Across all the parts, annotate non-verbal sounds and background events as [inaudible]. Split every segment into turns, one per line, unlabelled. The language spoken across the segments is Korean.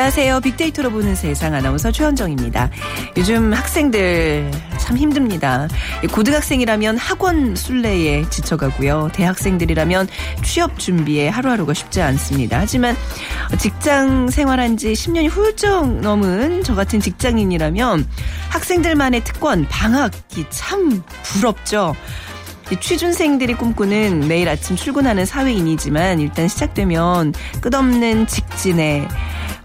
안녕하세요. 빅데이터로 보는 세상 아나운서 최현정입니다. 요즘 학생들 참 힘듭니다. 고등학생이라면 학원 순례에 지쳐가고요. 대학생들이라면 취업 준비에 하루하루가 쉽지 않습니다. 하지만 직장 생활한 지 10년이 훌쩍 넘은 저 같은 직장인이라면 학생들만의 특권 방학이 참 부럽죠. 이 취준생들이 꿈꾸는 매일 아침 출근하는 사회인이지만 일단 시작되면 끝없는 직진에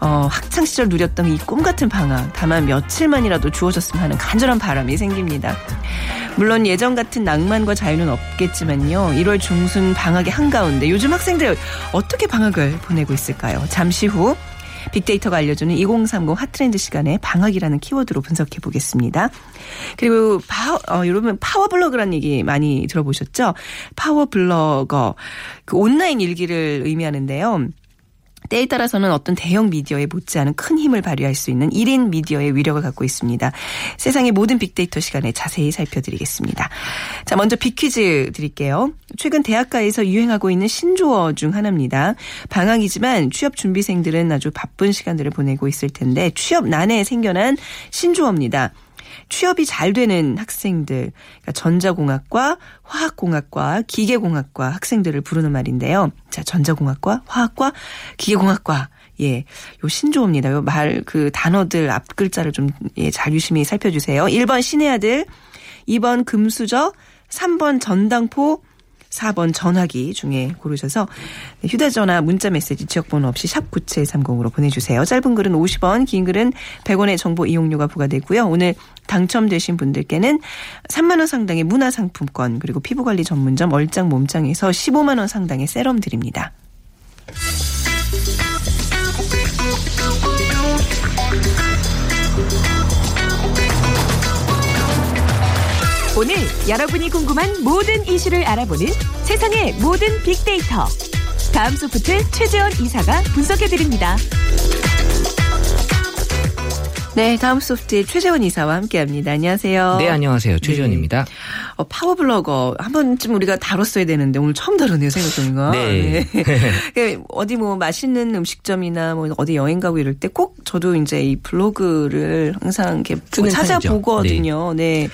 어, 학창 시절 누렸던 이 꿈 같은 방학 다만 며칠만이라도 주어졌으면 하는 간절한 바람이 생깁니다. 물론 예전 같은 낭만과 자유는 없겠지만요. 1월 중순 방학의 한가운데 요즘 학생들 어떻게 방학을 보내고 있을까요? 잠시 후 빅데이터가 알려주는 2030 핫트렌드 시간에 방학이라는 키워드로 분석해 보겠습니다. 그리고 파워, 어, 여러분 파워블로그라는 얘기 많이 들어보셨죠? 파워블로거 그 온라인 일기를 의미하는데요. 때에 따라서는 어떤 대형 미디어에 못지않은 큰 힘을 발휘할 수 있는 1인 미디어의 위력을 갖고 있습니다. 세상의 모든 빅데이터 시간에 자세히 살펴드리겠습니다. 자, 먼저 빅퀴즈 드릴게요. 최근 대학가에서 유행하고 있는 신조어 중 하나입니다. 방학이지만 취업 준비생들은 아주 바쁜 시간들을 보내고 있을 텐데 취업 난에 생겨난 신조어입니다. 취업이 잘 되는 학생들, 그러니까 전자공학과, 화학공학과, 기계공학과 학생들을 부르는 말인데요. 자, 전자공학과, 화학과, 기계공학과. 예, 요 신조어입니다. 요 말, 그 단어들 앞 글자를 좀, 예, 잘 유심히 살펴주세요. 1번 신의 아들, 2번 금수저, 3번 전당포, 4번 전화기 중에 고르셔서 휴대전화 문자메시지 지역번호 없이 샵 9730으로 보내주세요. 짧은 글은 50원 긴 글은 100원의 정보 이용료가 부과되고요. 오늘 당첨되신 분들께는 3만 원 상당의 문화상품권 그리고 피부관리 전문점 얼짱 몸짱에서 15만 원 상당의 세럼 드립니다.
오늘 여러분이 궁금한 모든 이슈를 알아보는 세상의 모든 빅데이터. 다음 소프트 최재원 이사가 분석해드립니다.
네, 다음 소프트의 최재원 이사와 함께합니다. 안녕하세요.
네, 안녕하세요. 최재원입니다.
어, 파워블로거 한 번쯤 우리가 다뤘어야 되는데 오늘 처음 다루네요 생각해보니까.
네. [laughs]
그 어디 뭐 맛있는 음식점이나 뭐 어디 여행 가고 이럴 때 꼭 저도 이제 이 블로그를 항상 이렇게
쓰는
찾아보거든요. 네.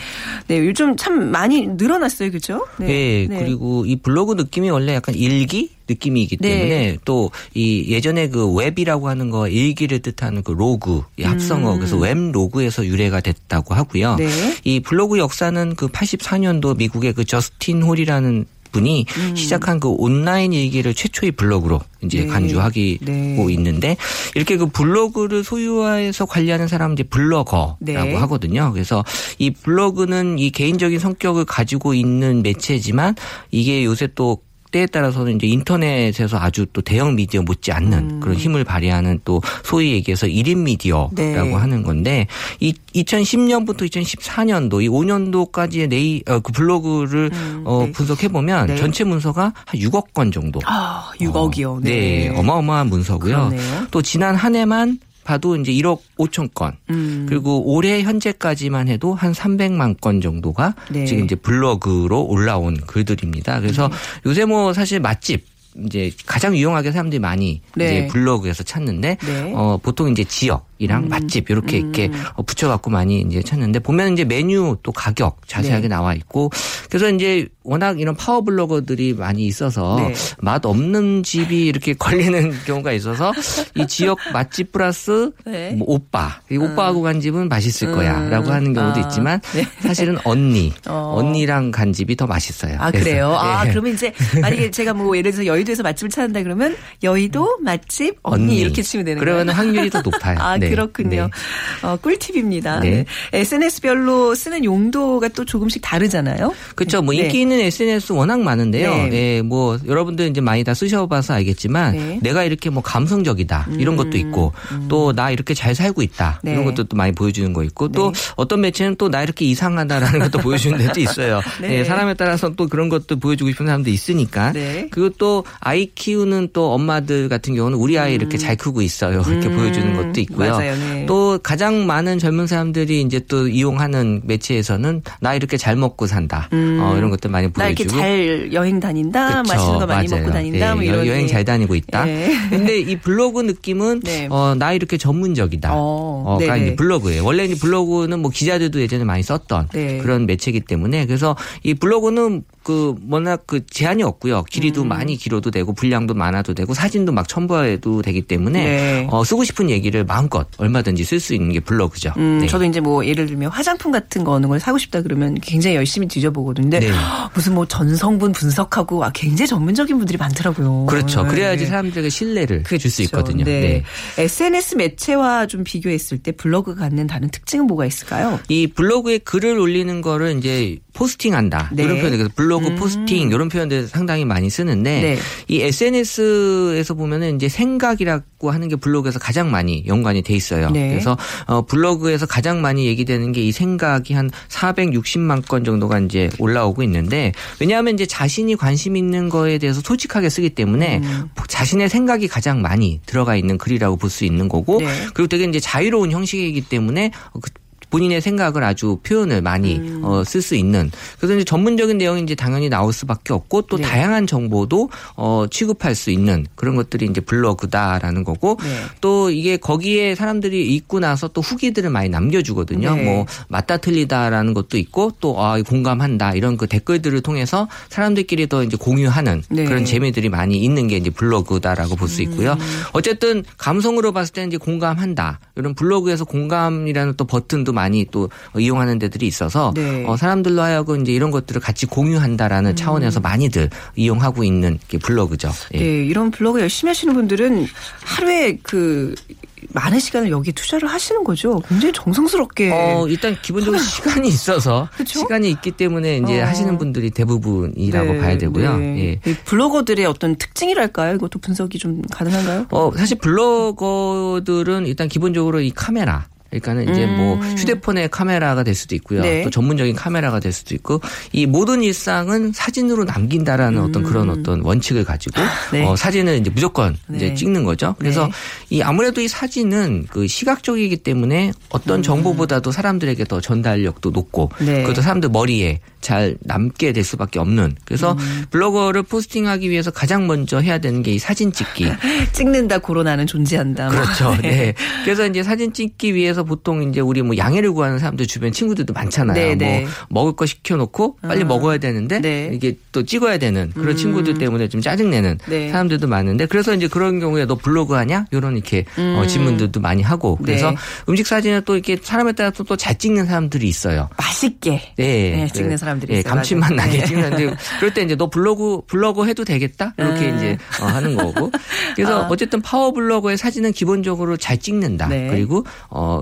네. 요즘 참 많이 늘어났어요. 그죠?
네, 그리고 이 블로그 느낌이 원래 약간 일기 느낌이기
네.
때문에 또 이 예전에 그 웹이라고 하는 거 일기를 뜻하는 그 로그 이 합성어 그래서 웹 로그에서 유래가 됐다고 하고요.
음. 네.
이 블로그 역사는 그 84년도 미국의 그 저스틴 홀이라는 분이 시작한 그 온라인 일기를 최초의 블로그로 이제
음. 네.
간주하고
네.
있는데 이렇게 그 블로그를 소유해서 관리하는 사람 이제 블로거라고
네.
하거든요. 그래서 이 블로그는 이 개인적인 성격을 가지고 있는 매체지만 이게 요새 또 때에 따라서는 이제 인터넷에서 아주 또 대형 미디어 못지 않는
음.
그런 힘을 발휘하는 또 소위 얘기해서 1인 미디어라고
네.
하는 건데 이 2010년부터 2014년도 이 5년도까지의 네이 어, 그 블로그를
음,
어,
네.
분석해 보면
네.
전체 문서가 한 6억 건 정도.
아, 6억이요.
어, 네. 어마어마한 문서고요.
그러네요.
또 지난 한 해만 봐도 이제 1억 5천 건.
음.
그리고 올해 현재까지만 해도 한 300만 건 정도가
네.
지금 이제 블로그로 올라온 글들입니다. 그래서
네.
요새 뭐 사실 맛집 이제 가장 유용하게 사람들이 많이
네.
이제 블로그에서 찾는데
네.
어 보통 이제 지역 이랑 맛집 이렇게 이렇게
음.
어, 붙여갖고 많이 이제 찾는데 보면 이제 메뉴 또 가격 자세하게
네.
나와 있고 그래서 이제 워낙 이런 파워 블로거들이 많이 있어서
네.
맛 없는 집이 이렇게 [laughs] 걸리는 경우가 있어서 이 지역 맛집 플러스
네.
뭐 오빠 이 오빠하고 간 집은 맛있을 거야라고
음.
하는 경우도
아.
있지만
네.
사실은 언니
어.
언니랑 간 집이 더 맛있어요.
아
그래서.
그래요. 아
예.
그러면 이제 만약에 제가 뭐 예를 들어서 여의도에서 맛집을 찾는다 그러면 여의도 맛집 언니, 이렇게 치면 되는 거예요.
그러면 확률이 더 높아요.
아
네.
그렇군요.
네.
어, 꿀팁입니다.
네.
SNS별로 쓰는 용도가 또 조금씩 다르잖아요.
그렇죠. 뭐
네.
인기 있는 SNS 워낙 많은데요.
네.
예, 뭐 여러분들 이제 많이 다 쓰셔봐서 알겠지만
네. 음,
내가 이렇게 뭐 감성적이다 이런 것도 있고 또나 이렇게 잘 살고 있다
네.
이런 것도 또 많이 보여주는 거 있고 또 어떤 매체는 또 나 이렇게 이상하다라는 것도 [laughs] 보여주는 데도 있어요.
네.
예, 사람에 따라서 또 그런 것도 보여주고 싶은 사람도 있으니까.
네.
그리고 또 아이 키우는 또 엄마들 같은 경우는 우리 아이 이렇게 잘 크고 있어요. 이렇게 보여주는 것도 있고요.
음. 맞아요. 네.
또 가장 많은 젊은 사람들이 이제 또 이용하는 매체에서는 나 이렇게 잘 먹고 산다. 어, 이런 것들 많이
음. 나 이렇게
보여주고.
잘 여행 다닌다,
그쵸,
맛있는 거 많이
맞아요.
먹고 다닌다,
예,
뭐 이런
여행
게.
잘 다니고 있다.
예.
근데 이 블로그 느낌은
네.
어, 나 이렇게 전문적이다.
어,
어, 가
네네.
이제 블로그예요. 원래 이제 블로그는 뭐 기자들도 예전에 많이 썼던
네.
그런 매체이기 때문에 그래서 이 블로그는 그 워낙 그 제한이 없고요.
음.
길이도 많이 길어도 되고 분량도 많아도 되고 사진도 막 첨부해도 되기 때문에
네.
어, 쓰고 싶은 얘기를 마음껏 얼마든지 쓸 수 있는 게 블로그죠.
음,
네.
저도 이제 뭐 예를 들면 화장품 같은 거 어느 걸 사고 싶다 그러면 굉장히 열심히 뒤져보거든요. 근데
네. [gasps]
무슨 뭐 전성분 분석하고 아, 굉장히 전문적인 분들이 많더라고요.
그렇죠.
네.
그래야지 사람들에게 신뢰를 줄수 있거든요.
네.
네.
SNS 매체와 좀 비교했을 때 블로그가 갖는 다른 특징은 뭐가 있을까요?
이 블로그에 글을 올리는 거를 이제 포스팅한다
네.
이런 표현, 그래서 블로그 포스팅 이런 표현들 상당히 많이 쓰는데
네.
이 SNS에서 보면은 이제 생각이라고 하는 게 블로그에서 가장 많이 연관이 돼 있어요.
네.
그래서 어 블로그에서 가장 많이 얘기되는 게 이 생각이 한 460만 건 정도가 이제 올라오고 있는데 왜냐하면 이제 자신이 관심 있는 거에 대해서 솔직하게 쓰기 때문에
음.
자신의 생각이 가장 많이 들어가 있는 글이라고 볼 수 있는 거고
네.
그리고 되게 이제 자유로운 형식이기 때문에 그 본인의 생각을 아주 표현을 많이
음.
어, 쓸 수 있는 그래서 이제 전문적인 내용이 이제 당연히 나올 수밖에 없고 또
네.
다양한 정보도 어, 취급할 수 있는 그런 것들이 이제 블로그다라는 거고
네.
또 이게 거기에 사람들이 읽고 나서 또 후기들을 많이 남겨주거든요.
네.
뭐 맞다 틀리다라는 것도 있고 또 아, 공감한다 이런 그 댓글들을 통해서 사람들끼리 더 이제 공유하는
네.
그런 재미들이 많이 있는 게 이제 블로그다라고 볼
음.
수 있고요. 어쨌든 감성으로 봤을 때는 이제 공감한다 이런 블로그에서 공감이라는 또 버튼도 많이 또 이용하는 데들이 있어서
네.
어, 사람들로 하여금 이제 이런 것들을 같이 공유한다라는 차원에서 많이들 이용하고 있는 게 블로그죠. 예.
네, 이런 블로그 열심히 하시는 분들은 하루에 그 많은 시간을 여기에 투자를 하시는 거죠. 굉장히 정성스럽게.
어, 일단 기본적으로 [laughs] 시간이 있어서
그쵸?
시간이 있기 때문에 이제
어.
하시는 분들이 대부분이라고
네,
봐야 되고요.
네.
예.
이 블로거들의 어떤 특징이랄까요? 이것도 분석이 좀 가능한가요?
어, 사실 블로거들은 일단 기본적으로 이 카메라 그러니까는 이제 뭐 휴대폰의 카메라가 될 수도 있고요.
음. 네.
또 전문적인 카메라가 될 수도 있고 이 모든 일상은 사진으로 남긴다라는 어떤 그런 어떤 원칙을 가지고
네.
어, 사진을 이제 무조건
네.
이제 찍는 거죠. 그래서
네.
이 아무래도 이 사진은 그 시각적이기 때문에 어떤 정보보다도 사람들에게 더 전달력도 높고
음. 네.
그것도 사람들 머리에 잘 남게 될 수밖에 없는 그래서
음.
블로거를 포스팅하기 위해서 가장 먼저 해야 되는 게 이 사진 찍기. [laughs]
찍는다 코로나는 존재한다. 뭐.
그렇죠. [laughs] 네. 그래서 이제 사진 찍기 위해서 보통 이제 우리 뭐 양해를 구하는 사람들 주변 친구들도 많잖아요.
네, 네.
뭐 먹을 거 시켜놓고 빨리
아.
먹어야 되는데
네.
이게 또 찍어야 되는 그런 친구들 때문에 좀 짜증내는
네.
사람들도 많은데 그래서 이제 그런 경우에 너 블로그 하냐? 이런 이렇게 어, 질문들도 많이 하고 그래서
네.
음식 사진을 또 이렇게 사람에 따라서 또잘 찍는 사람들이 있어요.
맛있게.
네,
네, 찍는 사람들이
예,
있어요.
감칠맛. 나게
네.
찍는데 그럴 때 이제 너 블로그 블로그 해도 되겠다 이렇게
음.
이제 어, 하는 거고 그래서
아.
어쨌든 파워 블로거의 사진은 기본적으로 잘 찍는다
네.
그리고 어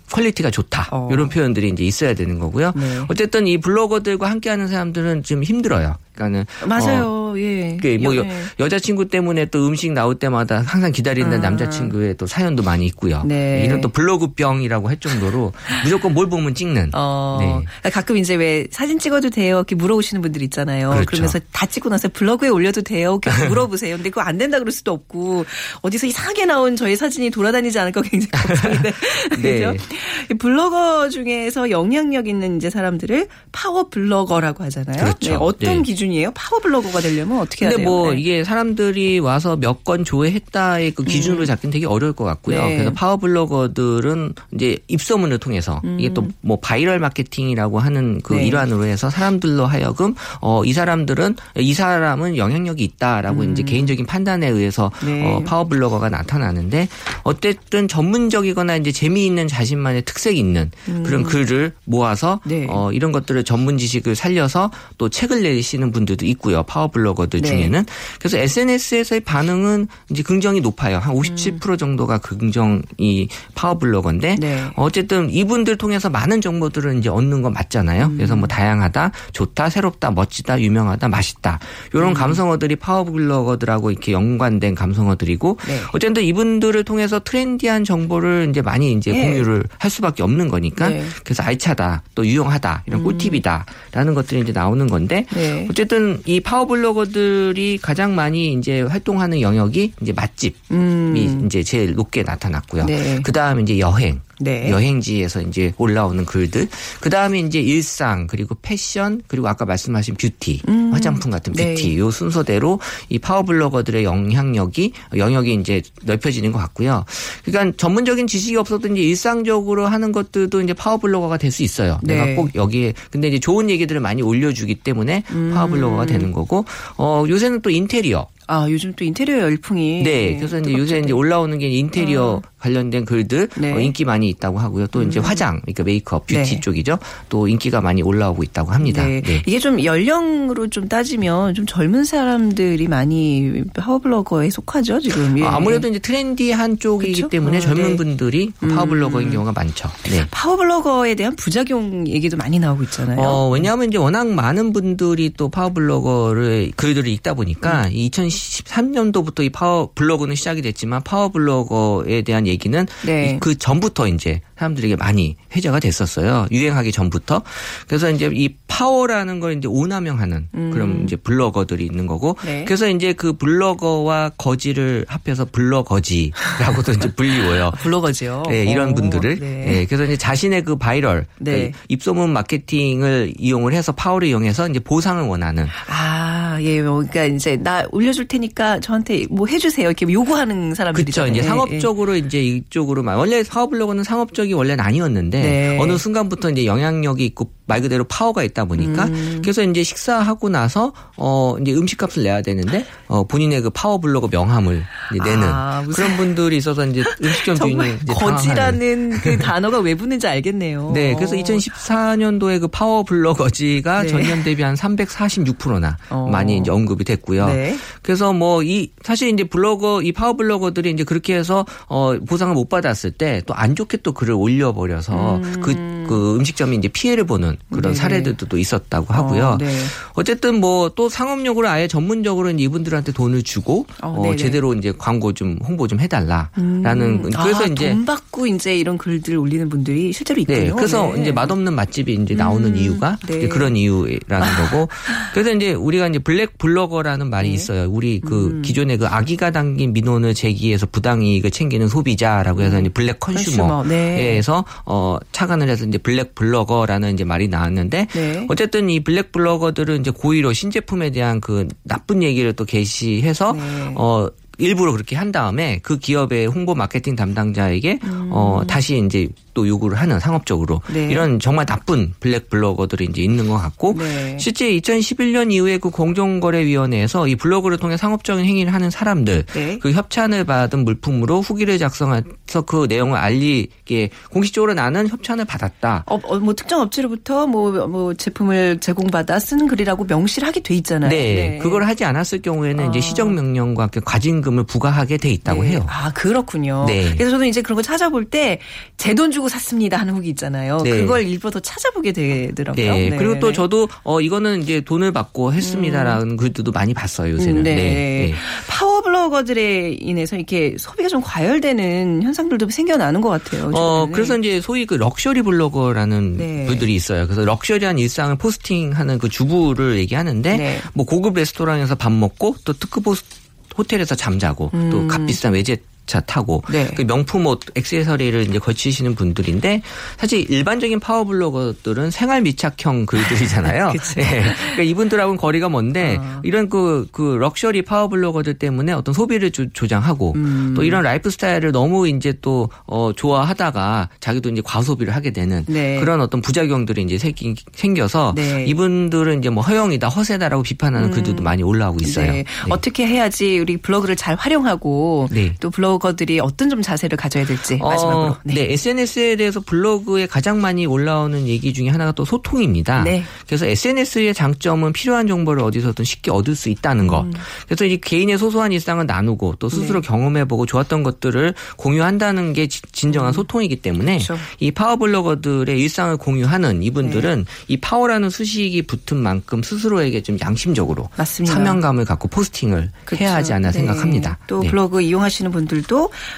퀄리티가 좋다
어.
이런 표현들이 이제 있어야 되는 거고요.
네.
어쨌든 이 블로거들과 함께하는 사람들은 좀 힘들어요. 그러니까는 어,
맞아요. 예.
그뭐
여-
여자친구 때문에 또 음식 나올 때마다 항상 기다리는
아.
남자친구의 또 사연도 많이 있고요.
네.
이런 또 블로그병이라고 할 정도로 무조건 뭘 보면 찍는.
어,
네.
가끔 이제 왜 사진 찍어도 돼요? 이렇게 물어보시는 분들 있잖아요.
그렇죠.
그러면서다 찍고 나서 블로그에 올려도 돼요? 이렇게 물어보세요. 근데 그거 안 된다 그럴 수도 없고 어디서 이상하게 나온 저희 사진이 돌아다니지 않을까 굉장히 [laughs] 걱정이 돼.
네. [laughs]
그죠? 이 블로거 중에서 영향력 있는 이제 사람들을 파워 블로거라고 하잖아요.
그렇죠.
네, 어떤
네.
기준이에요? 파워 블로거가 되려면 어떻게 해야
근데
돼요?
뭐
네.
이게 사람들이 와서 몇 건 조회했다의 그 기준으로 잡기는 되게 어려울 것 같고요.
네.
그래서 파워 블로거들은 이제 입소문을 통해서 이게 또 뭐 바이럴 마케팅이라고 하는 그
음. 네.
일환으로 해서 사람들로 하여금 어 이 사람들은 이 사람은 영향력이 있다라고 이제 개인적인 판단에 의해서
음. 네.
어 파워 블로거가 나타나는데 어쨌든 전문적이거나 이제 재미있는 자신만 의 특색이 있는 그런 글을 모아서
음. 네.
어 이런 것들을 전문 지식을 살려서 또 책을 내시는 분들도 있고요. 파워 블로거들
네.
중에는. 그래서 SNS에서의 반응은 이제 긍정이 높아요. 한 57% 정도가 긍정이 파워 블로거인데
네.
어쨌든 이분들 통해서 많은 정보들을 이제 얻는 건 맞잖아요.
음.
그래서 뭐 다양하다, 좋다, 새롭다, 멋지다, 유명하다, 맛있다. 이런
음.
감성어들이 파워 블로거들하고 이렇게 연관된 감성어들이고
네.
어쨌든 이분들을 통해서 트렌디한 정보를 이제 많이 이제
예.
공유를 할 수밖에 없는 거니까
네.
그래서 알차다, 또 유용하다 이런 꿀팁이다라는 것들이 이제 나오는 건데
네.
어쨌든 이 파워블로거들이 가장 많이 이제 활동하는 영역이 이제 맛집이
음.
이제 제일 높게 나타났고요.
네.
그 다음에 이제 여행.
네.
여행지에서 이제 올라오는 글들. 그 다음에 이제 일상, 그리고 패션, 그리고 아까 말씀하신 뷰티, 화장품 같은
네.
뷰티. 요 순서대로 이 파워블로거들의 영향력이, 영역이 이제 넓혀지는 것 같고요. 그러니까 전문적인 지식이 없어도 이제 일상적으로 하는 것들도 이제 파워블로거가 될 수 있어요.
네.
내가 꼭 여기에, 근데 이제 좋은 얘기들을 많이 올려주기 때문에
음.
파워블로거가 되는 거고, 어, 요새는 또 인테리어.
아 요즘 또 인테리어 열풍이
네, 그래서 이제 요새 이제 올라오는 게 인테리어 관련된 글들
네.
어, 인기 많이 있다고 하고요. 또 이제 화장, 그러니까 메이크업, 뷰티
네.
쪽이죠. 또 인기가 많이 올라오고 있다고 합니다.
네.
네.
이게 좀 연령으로 좀 따지면 좀 젊은 사람들이 많이 파워블로거에 속하죠 지금. 예.
어, 아무래도 이제 트렌디한 쪽이기
그쵸?
때문에
어,
젊은
네.
분들이 파워블로거인 경우가 많죠. 네.
파워블로거에 대한 부작용 얘기도 많이 나오고 있잖아요.
어, 왜냐하면 이제 워낙 많은 분들이 또 파워블로거를 글들을 읽다 보니까
음.
2013년도부터 이 파워 블로거는 시작이 됐지만 파워 블로거에 대한 얘기는
네.
이- 그 전부터 이제 사람들에게 많이 회자가 됐었어요. 유행하기 전부터. 그래서 이제 이 파워라는 걸 이제 오남용하는 그런 이제 블로거들이 있는 거고.
음. 네.
그래서 이제 그 블로거와 거지를 합해서 블로거지라고도 이제 불리워요.
블로거죠.
네, 이런
어,
분들을.
네.
네, 그래서 이제 자신의 그 바이럴,
네.
그러니까 입소문 마케팅을 이용을 해서 파워를 이용해서 이제 보상을 원하는.
아, 예, 뭐, 그러니까 이제 나 올려줄 테니까 저한테 뭐 해주세요 이렇게 요구하는 사람들이죠.
그렇죠. 이제 상업적으로 이제 이쪽으로만 원래 파워블로거는 상업적이 원래는 아니었는데
네.
어느 순간부터 이제 영향력이 있고 말 그대로 파워가 있다 보니까
음.
그래서 이제 식사하고 나서 어 이제 음식값을 내야 되는데 어 본인의 그 파워 블로거 명함을 이제 내는
아,
그런 분들이 있어서 이제 음식점 주인이.
거지라는 [laughs] 그 단어가 왜 붙는지 알겠네요.
네, 그래서 2014년도에 그 파워 블로거지가
네.
전년 대비 한 346%나
어.
많이 이제 언급이 됐고요.
네.
그래서 뭐 이 사실 이제 블로거 이 파워 블로거들이 이제 그렇게 해서 어 보상을 못 받았을 때 또 안 좋게 또 글을 올려버려서 그, 그 음식점이 이제 피해를 보는 그런
네.
사례들도 또 있었다고 하고요.
어, 네.
어쨌든 뭐 또 상업용으로 아예 전문적으로 이제 이분들한테 돈을 주고
어,
어. 제대로 이제 광고 좀 홍보 좀 해달라라는 그래서
아,
이제
돈 받고 이제 이런 글들 올리는 분들이 실제로 있군요.
네, 그래서
네.
이제 맛없는 맛집이 이제 나오는 이유가
네.
이제 그런 이유라는 거고. 그래서 이제 우리가 이제 블랙 블로거라는 말이
네.
있어요. 우리 그
음.
기존의 그 악의가 담긴 민원을 제기해서 부당이익을 챙기는 소비자라고 해서 이제 블랙
컨슈머, 네.
컨슈머에서 어 착안을 해서 이제 블랙 블로거라는 이제 말이 나왔는데
네.
어쨌든 이 블랙 블로거들은 이제 고의로 신제품에 대한 그 나쁜 얘기를 또 게시해서
네.
어 일부러 그렇게 한 다음에 그 기업의 홍보 마케팅 담당자에게 어 다시 이제 또 요구를 하는 상업적으로
음. 네.
이런 정말 나쁜 블랙 블로거들이 이제 있는 것 같고
네.
실제 2011년 이후에 그 공정거래위원회에서 이 블로그를 통해 상업적인 행위를 하는 사람들
네.
그 협찬을 받은 물품으로 후기를 작성해서 그 내용을 알리게 공식적으로 나는 협찬을 받았다.
어, 어, 뭐 특정 업체로부터 뭐, 뭐 제품을 제공받아 쓴 글이라고 명시를 하게 돼 있잖아요.
네, 그걸 하지 않았을 경우에는 이제
아.
시정 명령과 함께 과징금 을 부과하게 돼 있다고
네.
해요.
아 그렇군요.
네.
그래서 저는 이제 그런 거 찾아볼 때 제 돈 주고 샀습니다 하는 후기 있잖아요.
네.
그걸 일부러 더 찾아보게 되더라고요.
네. 그리고 또 저도 어 이거는 이제 돈을 받고 했습니다라는 글들도 많이 봤어요 요새는.
음, 네.
네.
파워블로거들에 인해서 이렇게 소비가 좀 과열되는 현상들도 생겨나는 것 같아요.
어. 그래서 이제 소위 그 럭셔리 블로거라는
네.
분들이 있어요. 그래서 럭셔리한 일상을 포스팅하는 그 주부를 얘기하는데
네.
뭐 고급 레스토랑에서 밥 먹고 또 특급 호스- 호텔에서 잠자고 또 값 비싼 외제 차 타고
음. 네.
그 명품 옷 액세서리를 이제 걸치시는 분들인데 사실 일반적인 파워블로거들은 생활 밀착형 글들이잖아요. [laughs] 예. 그러니까 이분들하고는 거리가 먼데
아.
이런 그, 그 럭셔리 파워블로거들 때문에 어떤 소비를 조, 조장하고
음.
또 이런 라이프 스타일을 너무 이제 또 어, 좋아하다가 자기도 이제 과소비를 하게 되는
네.
그런 어떤 부작용들이 이제 생기, 생겨서
네. 음.
이분들은 이제 뭐 허영이다 허세다라고 비판하는 글들도 많이 올라오고 있어요.
네.
네.
어떻게 해야지 우리 블로그를 잘 활용하고
네.
또 블로그 블로거들이 어떤 좀 자세를 가져야 될지 마지막으로.
어, 네. SNS에 대해서 블로그에 가장 많이 올라오는 얘기 중에 하나가 또 소통입니다.
네.
그래서 SNS의 장점은 필요한 정보를 어디서든 쉽게 얻을 수 있다는 거.
음.
그래서 이 개인의 소소한 일상을 나누고 또 스스로
네.
경험해보고 좋았던 것들을 공유한다는 게 지- 진정한 소통이기 때문에
그렇죠.
이 파워 블로거들의 일상을 공유하는 이분들은 이 파워라는 수식이 붙은 만큼 스스로에게 좀 양심적으로
맞습니다.
사명감을 갖고 포스팅을
그렇죠.
해야 하지 않나
네.
생각합니다.
또
네.
블로그 이용하시는 분들도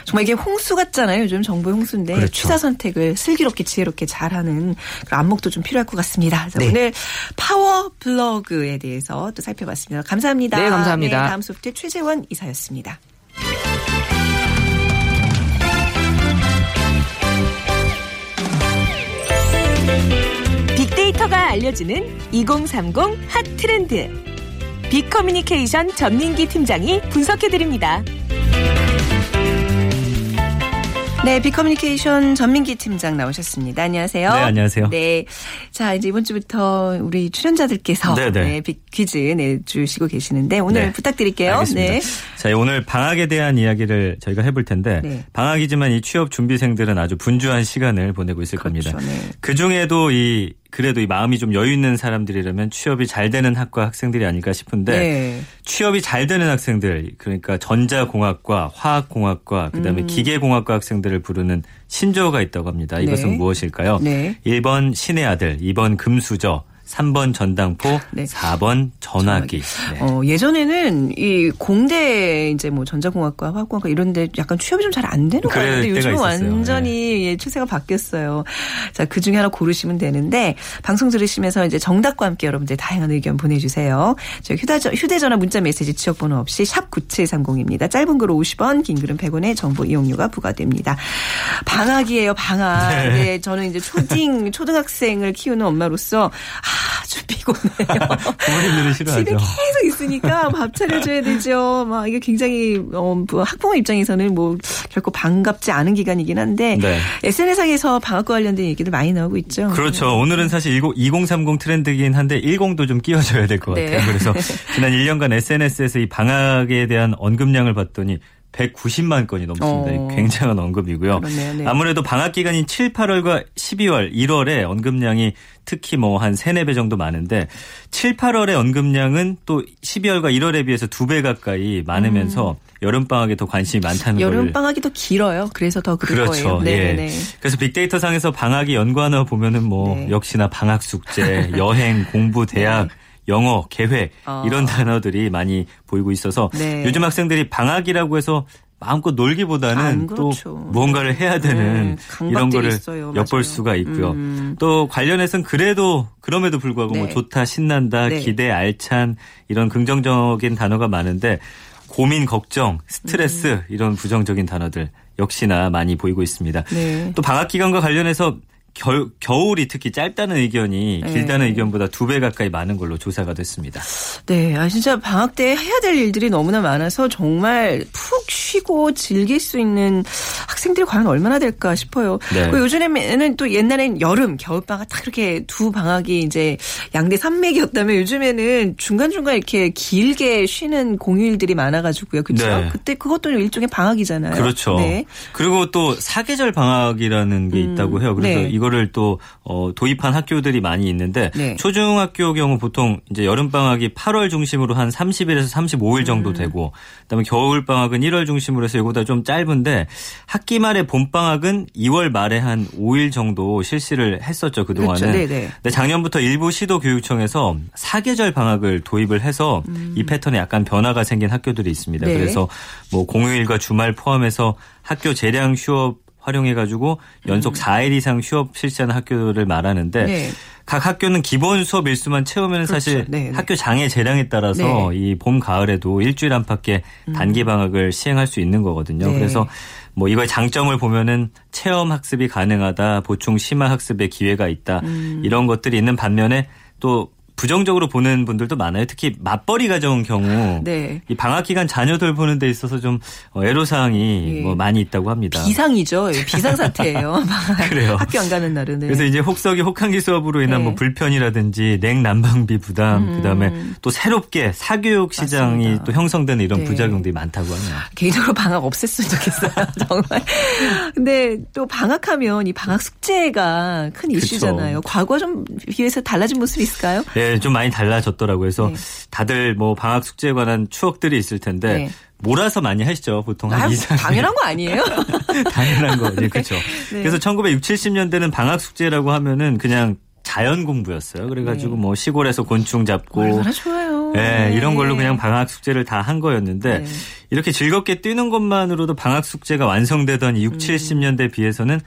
정말 이게 홍수 같잖아요. 요즘 정보의 홍수인데
그렇죠.
취사 선택을 슬기롭게 지혜롭게 잘하는 그런 안목도 좀 필요할 것 같습니다. 자,
네.
오늘 파워 블로그에 대해서 또 살펴봤습니다. 감사합니다.
네, 감사합니다.
다음 소프트 최재원 이사였습니다.
빅데이터가 알려주는 2030 핫 트렌드. 빅커뮤니케이션 전민기 팀장이 분석해드립니다.
네, 빅커뮤니케이션 전민기 팀장 나오셨습니다. 안녕하세요.
네, 안녕하세요.
네. 자, 이제 이번 주부터 우리 출연자들께서
네, 네.
네, 빅 퀴즈 내주시고 계시는데 오늘
네.
부탁드릴게요.
알겠습니다.
네.
자, 오늘 방학에 대한 이야기를 저희가 해볼 텐데
네.
방학이지만 이 취업 준비생들은 아주 분주한 시간을 보내고 있을
그렇죠.
겁니다.
네.
그 중에도 이 그래도 이 마음이 좀 여유 있는 사람들이라면 취업이 잘 되는 학과 학생들이 아닐까 싶은데
네.
취업이 잘 되는 학생들 그러니까 전자공학과, 화학공학과, 그다음에
음.
기계공학과 학생들을 부르는 신조어가 있다고 합니다. 이것은
네.
무엇일까요?
네.
1번 신의 아들, 2번 금수저, 3번 전당포,
네.
4번 전화기. 네.
어, 예전에는 이 공대 이제 뭐 전자공학과, 화학공학과 이런데 약간 취업이 좀 잘 안 되는 거
그럴
같은데 요즘은
있었어요. 네.
완전히 예, 추세가 바뀌었어요. 자, 그 중에 하나 고르시면 되는데 방송 들으시면서 이제 정답과 함께 여러분들 다양한 의견 보내주세요. 저희 휴대전, 휴대전 화 문자 메시지 지역번호 없이 샵 9730입니다. 짧은 글은 50원, 긴 글은 100원의 정보 이용료가 부과됩니다. 방학이에요, 방학. 네. 저는 이제 초딩, 초등학생을 키우는 엄마로서 아주 피곤해요. [laughs]
부모님들이 싫어하죠.
집에 계속 있으니까 밥 차려줘야 되죠. 막 이게 굉장히 어, 뭐 학부모 입장에서는 뭐 결코 반갑지 않은 기간이긴 한데
네.
SNS상에서 방학과 관련된 얘기들 많이 나오고 있죠.
그렇죠. 오늘은 사실 2030 트렌드긴 한데 10도 좀 끼워줘야 될것
네.
같아요. 그래서 지난 1년간 SNS에서 이 방학에 대한 언급량을 봤더니 190만 건이 넘습니다.
어.
굉장한 언급이고요.
네.
아무래도 방학 기간인 7, 8월과 12월, 1월에 언급량이 특히 뭐 한 3, 4배 정도 많은데 7, 8월의 언급량은 또 12월과 1월에 비해서 두배 가까이 많으면서 여름 방학에 더 관심이 많다는 걸
음. 여름 방학이 더 길어요. 그래서 더 그럴
그렇죠.
거예요. 네,
예.
네.
그래서 빅데이터 상에서 방학이 연관어 보면은 뭐
네.
역시나 방학 숙제, [laughs] 여행, 공부, 대학, 영어, 계획
어.
이런 단어들이 많이 보이고 있어서
네.
요즘 학생들이 방학이라고 해서 마음껏 놀기보다는 안또
그렇죠.
무언가를 해야 되는
네,
이런 거를
있어요.
엿볼
맞아요.
수가 있고요.
음.
또 관련해서는 그래도 그럼에도 불구하고
네.
뭐 좋다, 신난다,
네.
기대, 알찬 이런 긍정적인 단어가 많은데 고민, 걱정, 스트레스
음.
이런 부정적인 단어들 역시나 많이 보이고 있습니다.
네.
또 방학 기간과 관련해서 겨, 겨울이 특히 짧다는 의견이
네.
길다는 의견보다 두 배 가까이 많은 걸로 조사가 됐습니다.
네, 아 진짜 방학 때 해야 될 일들이 너무나 많아서 정말 푹 쉬고 즐길 수 있는 학생들이 과연 얼마나 될까 싶어요.
네.
그 요즘에는 또 옛날엔 여름, 겨울 방학 딱 이렇게 두 방학이 이제 양대 산맥이었다면 요즘에는 중간 중간 이렇게 길게 쉬는 공휴일들이 많아가지고요, 그렇죠?
네.
그때 그것도 일종의 방학이잖아요.
그렇죠.
네.
그리고 또 사계절 방학이라는 게 있다고 해요. 그래서
네.
이거를 또 어, 도입한 학교들이 많이 있는데
네.
초중학교 경우 보통 이제 여름 방학이 8월 중심으로 한 30일에서 35일 정도
음.
되고 그다음에 겨울 방학은 1월 중심으로 해서 이거보다 좀 짧은데 학기 말에 봄 방학은 2월 말에 한 5일 정도 실시를 했었죠 그 동안은.
그렇죠. 네네.
근데 작년부터 일부 시도 교육청에서 사계절 방학을 도입을 해서 이 패턴에 약간 변화가 생긴 학교들이 있습니다.
음. 네.
그래서 뭐 공휴일과 주말 포함해서 학교 재량 휴업 활용해가지고 연속 4일 이상 휴업 실시하는 학교를 말하는데
음. 네.
각 학교는 기본 수업 일수만 채우면 사실
네, 네.
학교 장애 재량에 따라서
네. 음.
이봄 가을에도 일주일 안팎의 단기 방학을 시행할 수 있는 거거든요.
네.
그래서 뭐 이거의 장점을 보면은 체험 학습이 가능하다, 보충 심화 학습의 기회가 있다
음.
이런 것들이 있는 반면에 또 부정적으로 보는 분들도 많아요. 특히 맞벌이 가정 경우 [laughs]
네.
이 방학 기간 자녀들 보는 데 있어서 좀 어, 애로 사항이
예.
뭐 많이 있다고 합니다.
비상이죠. [laughs] 비상 사태예요. [laughs]
그래요.
학교 안 가는 날은. 네.
그래서 이제 혹서기 혹한기 수업으로 인한
네. 음.
뭐 불편이라든지 냉난방비 부담, 그다음에 또 새롭게 사교육 시장이
맞습니다.
또 형성되는 이런
네.
부작용들이 많다고 하네요.
개인적으로 방학 없앴으면 좋겠어요. 정말. 근데 또 방학하면 이 방학 숙제가 큰 이슈잖아요. 과거 좀 비해서 달라진 모습이 있을까요?
네, 좀 많이 달라졌더라고요. 그래서
네.
다들 뭐 방학 숙제에 관한 추억들이 있을 텐데
네.
몰아서 많이 하시죠. 보통 한
아유,
2, 3일.
당연한 거 아니에요? [laughs]
당연한 거지. 그렇죠.
네.
그래서 1960, 70년대는 방학 숙제라고 하면은 그냥 자연 공부였어요. 그래가지고
네.
뭐 시골에서 곤충 잡고
얼마나 좋아요.
네, 이런 걸로
네.
그냥 방학 숙제를 다 한 거였는데
네.
이렇게 즐겁게 뛰는 것만으로도 방학 숙제가 완성되던 이 6,
음.
70년대 비해서는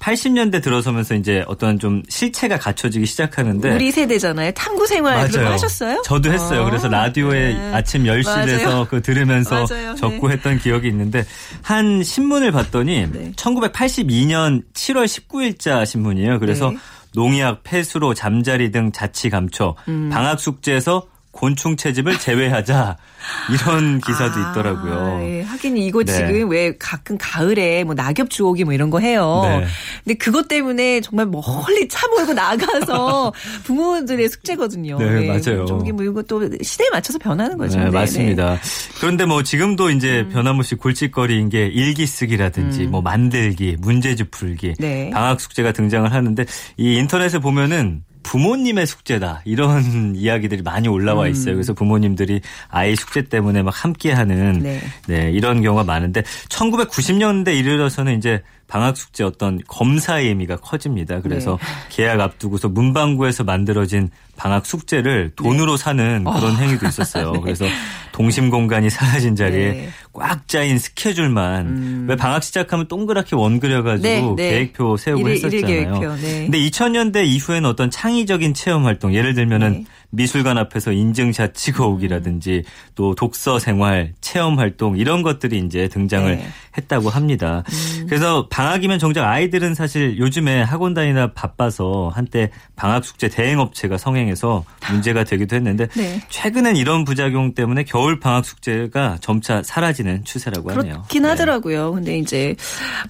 80년대 들어서면서 이제 어떤 좀 실체가 갖춰지기 시작하는데
우리 세대잖아요. 탐구 생활 그런 거 하셨어요?
저도 했어요.
어,
그래서 라디오에
네.
아침 10시에서
맞아요.
그 들으면서
맞아요.
적고
네.
했던 기억이 있는데 한 신문을 봤더니
네.
1982년 7월 19일자 신문이에요. 그래서
네.
농약, 폐수로, 잠자리 등 자치 감초,
음.
방학 숙제에서 곤충 채집을 제외하자 [laughs] 이런 기사도
아,
있더라고요.
예. 하긴 이거
네.
지금 왜 가끔 가을에 뭐 낙엽 주오기 뭐 이런 거 해요.
네.
근데 그것 때문에 정말 멀리 차 몰고 나가서 [laughs] 부모들의 숙제거든요.
네,
예.
맞아요.
좀 이게 뭐 이거 또 시대에 맞춰서 변하는 거죠.
네,
네,
맞습니다. 그런데 뭐 지금도 이제
음.
변함없이 골칫거리인 게 일기 쓰기라든지 뭐 만들기, 문제집 풀기,
네.
방학 숙제가 등장을 하는데 이 인터넷에 보면은 부모님의 숙제다 이런 [laughs] 이야기들이 많이 올라와 있어요. 그래서 부모님들이 아이 숙제 때문에 막 함께하는
네.
네, 이런 경우가 많은데 1990년대 이르러서는 이제 방학 숙제 어떤 검사의 의미가 커집니다. 그래서
네.
계약 앞두고서 문방구에서 만들어진 방학 숙제를 돈으로 사는 그런 행위도 있었어요. [laughs] 그래서 동심 공간이 사라진 자리에
네.
꽉 짜인 스케줄만 왜 방학 시작하면 동그랗게 원 그려가지고
네, 네.
계획표 세우고
일일-
했었잖아요.
네.
근데 2000년대 이후에는 어떤 창의적인 체험 활동, 예를 들면은
네.
미술관 앞에서 인증샷 찍어오기라든지 또 독서 생활, 체험 활동 이런 것들이 이제 등장을
네.
했다고 합니다. 그래서 방학이면 정작 아이들은 사실 요즘에 학원 다니나 바빠서 한때 방학 숙제 대행 업체가 성행해서 문제가 되기도 했는데
네.
최근엔 이런 부작용 때문에 겨울 방학 숙제가 점차 사라지는 추세라고 하네요.
그렇긴
네.
하더라고요. 근데 이제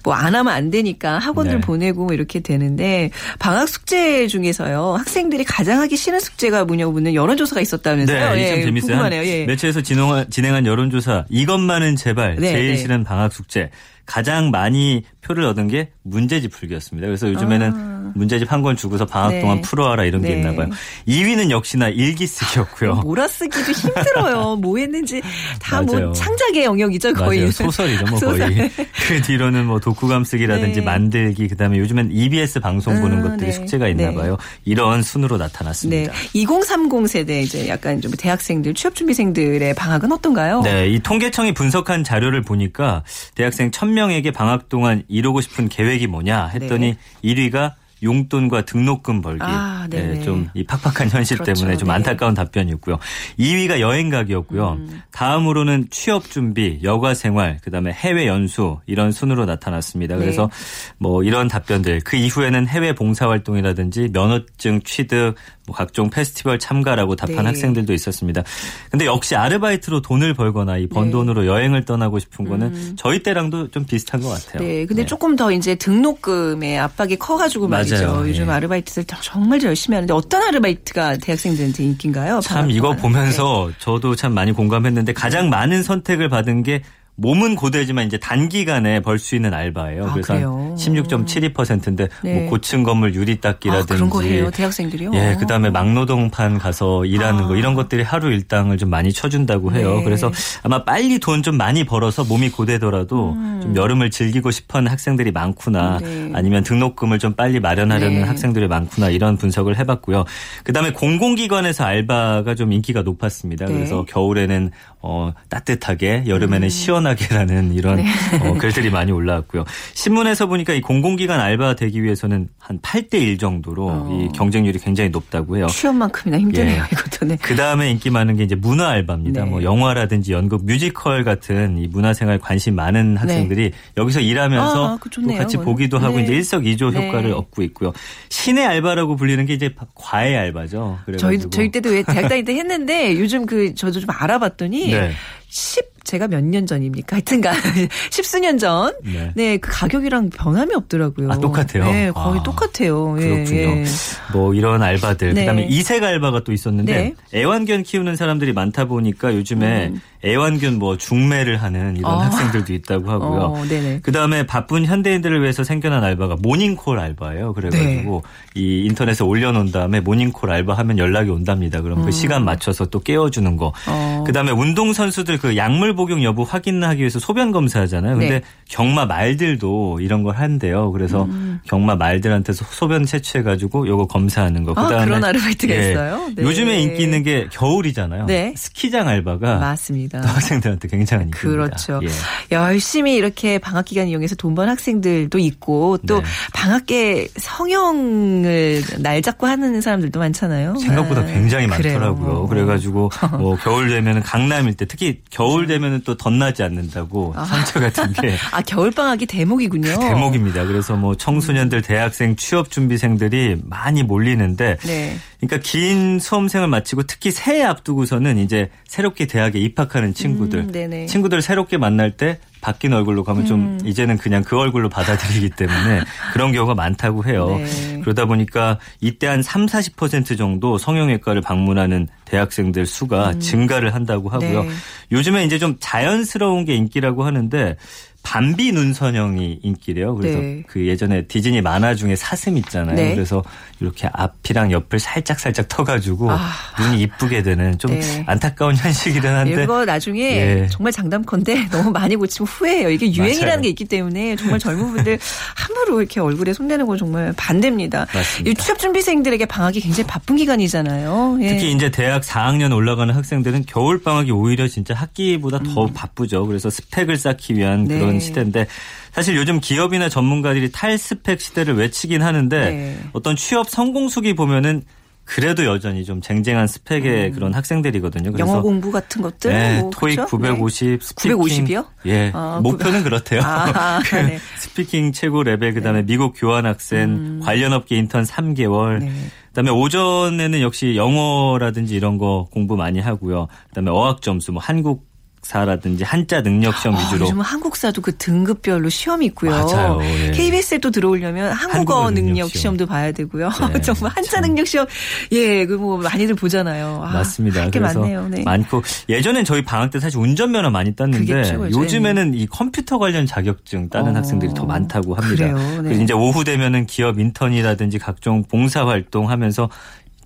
뭐 안 하면 안 되니까 학원들
네.
보내고 뭐 이렇게 되는데 방학 숙제 중에서요 학생들이 가장 하기 싫은 숙제가 뭐냐고 묻는 여론조사가 있었다면서요.
네, 참
예,
재밌어요.
궁금하네요.
한
예.
매체에서 진행한, 진행한 여론조사 이것만은 제발
네,
제일
네.
싫은 방학 숙제 가장 많이 표를 얻은 게 문제집 풀기였습니다. 그래서 요즘에는 문제집 한 권 주고서 방학
아. 네.
동안 풀어와라 이런 게
네.
있나 봐요. 2위는 역시나 일기 쓰기였고요.
몰아쓰기도 힘들어요. [laughs] 뭐 했는지 다. 뭐 창작의 영역이죠 거의.
맞아요. 소설이죠, 뭐
소설.
거의. [laughs] 그 뒤로는 뭐 독후감 쓰기라든지
네.
만들기, 그다음에 요즘엔 EBS 방송 보는
아,
것들이
네.
숙제가 있나
네.
봐요. 이런 순으로
네.
나타났습니다.
2030 세대 이제 약간 좀 대학생들 취업준비생들의 방학은 어떤가요?
네, 이 통계청이 분석한 자료를 보니까 대학생 1000 명에게 방학 동안 이루고 싶은 계획이 뭐냐 했더니 1위가 용돈과 등록금 벌기.
아, 네네.
좀이 팍팍한 현실
그렇죠.
때문에 좀
네. 음.
안타까운 답변이었고요. 2위가 여행 가기였고요. 다음으로는 취업 준비, 여가 생활, 그다음에 해외 연수 이런 순으로 나타났습니다. 그래서
네.
뭐 이런 답변들 그 이후에는 해외 봉사 활동이라든지 면허증 취득, 뭐 각종 페스티벌 참가라고 답한
네.
학생들도 있었습니다. 근데 역시 아르바이트로 돈을 벌거나 이번
네.
돈으로 여행을 떠나고 싶은 거는 저희 때랑도 좀 비슷한 것 같아요.
네, 근데
네.
조금 더 이제 등록금의 압박이 커가지고 말이죠.
맞아요.
요즘
예.
아르바이트들 다 정말 열심히 하는데 어떤 아르바이트가 대학생들한테 인기인가요?
참
방학
이거
동안?
보면서 저도 참 많이 공감했는데 가장 많은 선택을 받은 게 몸은 고되지만 이제 단기간에 벌 수 있는 알바예요.
아,
그래서
그래요?
16.72%인데
네.
뭐 고층 건물 유리
네.
닦기라든지
아, 그런 거 해요, 대학생들이요?
예, 그다음에 막노동판 가서 일하는
아.
거 이런 것들이 하루 일당을 좀 많이 쳐준다고 해요.
네.
그래서 아마 빨리 돈 좀 많이 벌어서 몸이 고되더라도 좀 여름을 즐기고 싶어하는 학생들이 많구나.
음. 네.
아니면 등록금을 좀 빨리 마련하려는
네.
학생들이 많구나 이런 분석을 해봤고요. 그다음에 공공기관에서 알바가 좀 인기가 높았습니다.
네.
그래서 겨울에는 어, 따뜻하게 여름에는
음.
시원 하게 편하게라는 이런
네.
어, 글들이 많이 올라왔고요. 신문에서 보니까 이 공공기관 알바 되기 위해서는 한 8대 1 정도로
어.
이 경쟁률이 굉장히 높다고 해요.
취업만큼이나 힘드네요.
예.
이것도 네.
그 다음에 인기 많은 게 이제 문화 알바입니다.
네.
뭐 영화라든지 연극, 뮤지컬 같은 이 문화생활 관심 많은 학생들이 여기서 일하면서
아,
또 같이. 보기도 하고
네.
이제 일석이조
네.
효과를 얻고 있고요. 신의 알바라고 불리는 게 이제 과외 알바죠.
저희 저희 때도 왜 대학 다닐 때 했는데 요즘 그 저도 좀 알아봤더니 [laughs]
네.
10 제가 몇 년 전입니까? 하여튼간 [laughs] 십수년 전.
네.
네, 그 가격이랑 변함이 없더라고요.
아, 똑같아요?
네, 거의
아,
똑같아요. 예,
그렇군요.
예.
뭐 이런 알바들.
네.
그다음에 이색 알바가 또 있었는데
네.
애완견 키우는 사람들이 많다 보니까 요즘에 애완견 뭐 중매를 하는 이런
음. 아.
학생들도 있다고 하고요.
어, 네네.
그다음에 바쁜 현대인들을 위해서 생겨난 알바가 모닝콜 알바예요. 그래가지고
네.
이 인터넷에 올려놓은 다음에 모닝콜 알바하면 연락이 온답니다. 그럼 그 시간 맞춰서 또 깨워주는 거.
음. 어.
그다음에 운동 선수들 그 약물 복용 여부 확인하기 위해서 소변 검사하잖아요. 근데
네.
경마 말들도 이런 걸 한대요. 그래서
음.
경마 말들한테 서 소변 채취해 가지고 요거 검사하는 거.
아,
그다음에
그런 아르바이트가
예.
있어요? 네.
요즘에 인기 있는 게 겨울이잖아요.
네.
스키장 알바가
맞습니다.
또 학생들한테 굉장한 인기입니다.
그렇죠.
예.
열심히 이렇게 방학 기간 이용해서 돈 번 학생들도 있고 또
네.
방학에 성형을 날 잡고 하는 사람들도 많잖아요.
생각보다
아,
굉장히
그래요.
많더라고요. 그래가지고 뭐 겨울 되면 강남 일 때 특히 겨울 되면 은또 덧나지 않는다고 상처 같은 게 [laughs]
아 겨울 방학이 대목이군요.
대목입니다. 그래서 뭐 청소년들, 대학생, 취업 준비생들이 많이 몰리는데
네.
그러니까 긴 수험생을 마치고 특히 새해 앞두고서는 이제 새롭게 대학에 입학하는 친구들,
음.
친구들 새롭게 만날 때 바뀐 얼굴로 가면 좀
음.
이제는 그냥 그 얼굴로 받아들이기 때문에 [laughs] 그런 경우가 많다고 해요.
네.
그러다 보니까 이때 한 3, 40% 정도 성형외과를 방문하는 대학생들 수가 증가를 한다고 하고요.
음. 네.
요즘에 이제 좀 자연스러운 게 인기라고 하는데 밤비 눈선형이 인기래요. 그래서
네.
그 예전에 디즈니 만화 중에 사슴 있잖아요.
네.
그래서 이렇게 앞이랑 옆을 살짝 살짝 터가지고
아.
눈이 이쁘게 되는 좀
네.
안타까운 [laughs] 현실이긴 한데
이거 나중에
예.
정말 장담컨대 [laughs] 너무 많이 고치면 후회해요. 이게 유행이라는
맞아요.
게 있기 때문에 정말 젊은 분들 함부로 이렇게 얼굴에 손대는 건 정말 반대입니다.
맞습니다.
이 취업 준비생들에게 방학이 굉장히 바쁜 기간이잖아요. 예.
특히 이제 대학 4학년 올라가는 학생들은 겨울 방학이 오히려 진짜 학기보다 더
음.
바쁘죠. 그래서 스펙을 쌓기 위한
네.
그런 시대인데 사실 요즘 기업이나 전문가들이 탈스펙 시대를 외치긴 하는데
네.
어떤 취업 성공 수기 보면은 그래도 여전히 좀 쟁쟁한 스펙의 그런 학생들이거든요. 그래서
음. 영어 공부 같은 것들.
네,
뭐,
토익
그렇죠?
950, 스피킹
950 이요?
예,
아,
목표는 그렇대요.
아, [laughs]
그
네.
스피킹 최고 레벨 그다음에 미국 교환 학생, 관련 업계 인턴 3개월.
음. 네.
그다음에 오전에는 역시 영어라든지 이런 거 공부 많이 하고요. 그다음에 어학 점수 뭐 한국 사라든지 한자 능력 시험
아,
위주로
요즘 한국사도 그 등급별로 시험이 있고요.
맞아요. 예.
KBS에 또 들어오려면 한국어
한국어 능력
능력
시험.
시험도 봐야 되고요.
네, [laughs]
정말 한자
참.
능력 시험 예, 그 뭐 많이들 보잖아요. 아,
맞습니다. 그래서
많네요. 네.
많고 예전엔 저희 방학 때 사실 운전면허 많이 땄는데
최고죠.
요즘에는 이 컴퓨터 관련 자격증 따는
어,
학생들이 더 많다고 합니다.
그래요. 네.
그래서 이제 오후 되면은 기업 인턴이라든지 각종 봉사 활동 하면서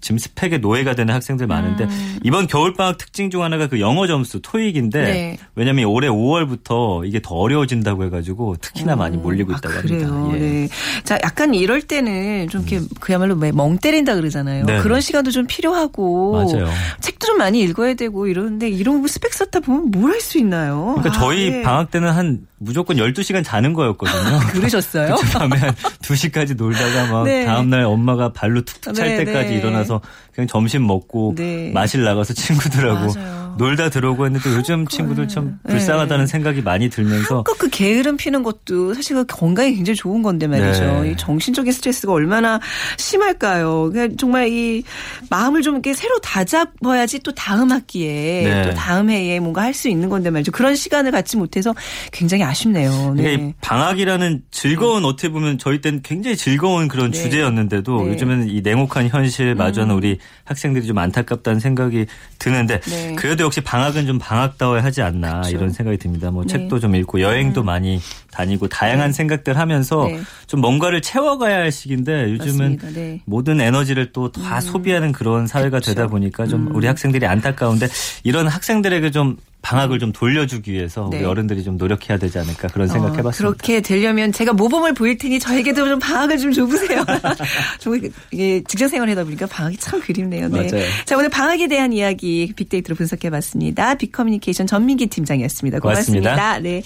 지금 스펙의 노예가 되는 학생들 많은데
음.
이번 겨울방학 특징 중 하나가 그 영어 점수 토익인데
네.
왜냐하면 올해 5월부터 이게 더 어려워진다고 해가지고 특히나 많이 몰리고
아,
있다고
그래요.
합니다. 예.
네. 자, 약간 이럴 때는 좀 이렇게 그야말로 왜멍 때린다 그러잖아요.
네.
그런 시간도 좀 필요하고
맞아요.
책도 좀 많이 읽어야 되고 이러는데 이런 거 스펙 쌓다 보면 뭘 할 수 있나요?
그러니까
아,
저희
예.
방학 때는 한 무조건 12시간 자는 거였거든요.
그러셨어요? [laughs]
밤에 한 2시까지 놀다가 막
네.
다음날 엄마가 발로 툭툭 찰
네,
때까지
네.
일어나서 그냥 점심 먹고
네.
마실 나가서 친구들하고
맞아요.
놀다 들어오고 했는데 요즘 친구들 참
네.
불쌍하다는 생각이 많이 들면서
한껏 그 게으름 피는 것도 사실 그 건강에 굉장히 좋은 건데 말이죠.
네.
이 정신적인 스트레스가 얼마나 심할까요? 그러니까 정말 이 마음을 좀 이렇게 새로 다잡아야지 또 다음 학기에
네.
또 다음 해에 뭔가 할 수 있는 건데 말이죠. 그런 시간을 갖지 못해서 굉장히 아쉽네요. 네.
이게 방학이라는 즐거운 어떻게 보면 저희 때는 굉장히 즐거운 그런
네.
주제였는데도
네.
요즘에는 이 냉혹한 현실 마주하는 우리 학생들이 좀 안타깝다는 생각이 드는데
네.
그래도 역시 방학은 좀 방학다워야 하지 않나
그렇죠.
이런 생각이 듭니다. 뭐
네.
책도 좀 읽고 여행도 많이 다니고 다양한 생각들 하면서
네.
좀 뭔가를 채워가야 할 시기인데 요즘은.
네.
모든 에너지를 또다 소비하는 그런 사회가 되다 보니까 좀 우리 학생들이 안타까운데 이런 학생들에게 좀 방학을 좀 돌려주기 위해서
네.
우리 어른들이 좀 노력해야 되지 않을까 그런
어,
생각해봤습니다.
그렇게 되려면 제가 모범을 보일 테니 저에게도 좀 방학을 좀 줘보세요. [laughs] 저 이게 직장 생활 하다 보니까 방학이 참 그립네요. 네.
맞아요.
자 오늘 방학에 대한 이야기 빅데이터로 분석해봤습니다. 빅커뮤니케이션 전민기 팀장이었습니다. 고맙습니다.
고맙습니다.
네.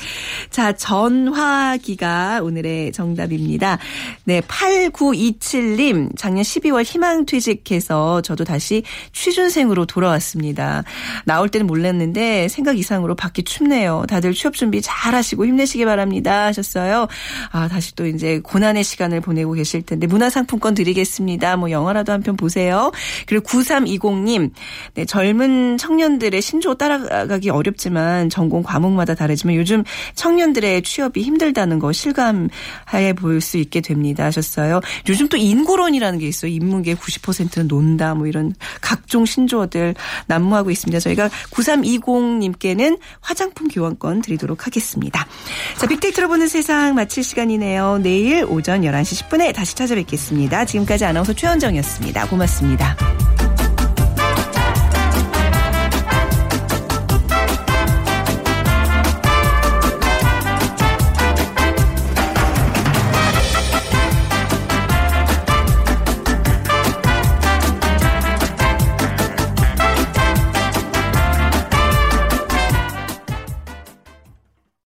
자 전화기가 오늘의 정답입니다. 네 8927님 작년 12월 희망퇴직해서 저도 다시 취준생으로 돌아왔습니다. 나올 때는 몰랐는데 생각 이상으로 밖이 춥네요. 다들 취업 준비 잘 하시고 힘내시기 바랍니다 하셨어요. 아, 다시 또 이제 고난의 시간을 보내고 계실 텐데 문화상품권 드리겠습니다. 뭐 영화라도 한 편 보세요. 그리고 9320님. 네, 젊은 청년들의 신조 따라가기 어렵지만 전공 과목마다 다르지만 요즘 청년들의 취업이 힘들다는 거 실감해 볼수 있게 됩니다 하셨어요. 요즘 또 인구론이라는 게 있어요. 인문계 90%는 논다 뭐 이런 각종 신조어들 난무하고 있습니다. 저희가 9320 님께는 화장품 교환권 드리도록 하겠습니다. 자, 빅데이터로 보는 세상 마칠 시간이네요. 내일 오전 11시 10분에 다시 찾아뵙겠습니다. 지금까지 아나운서 최현정이었습니다. 고맙습니다.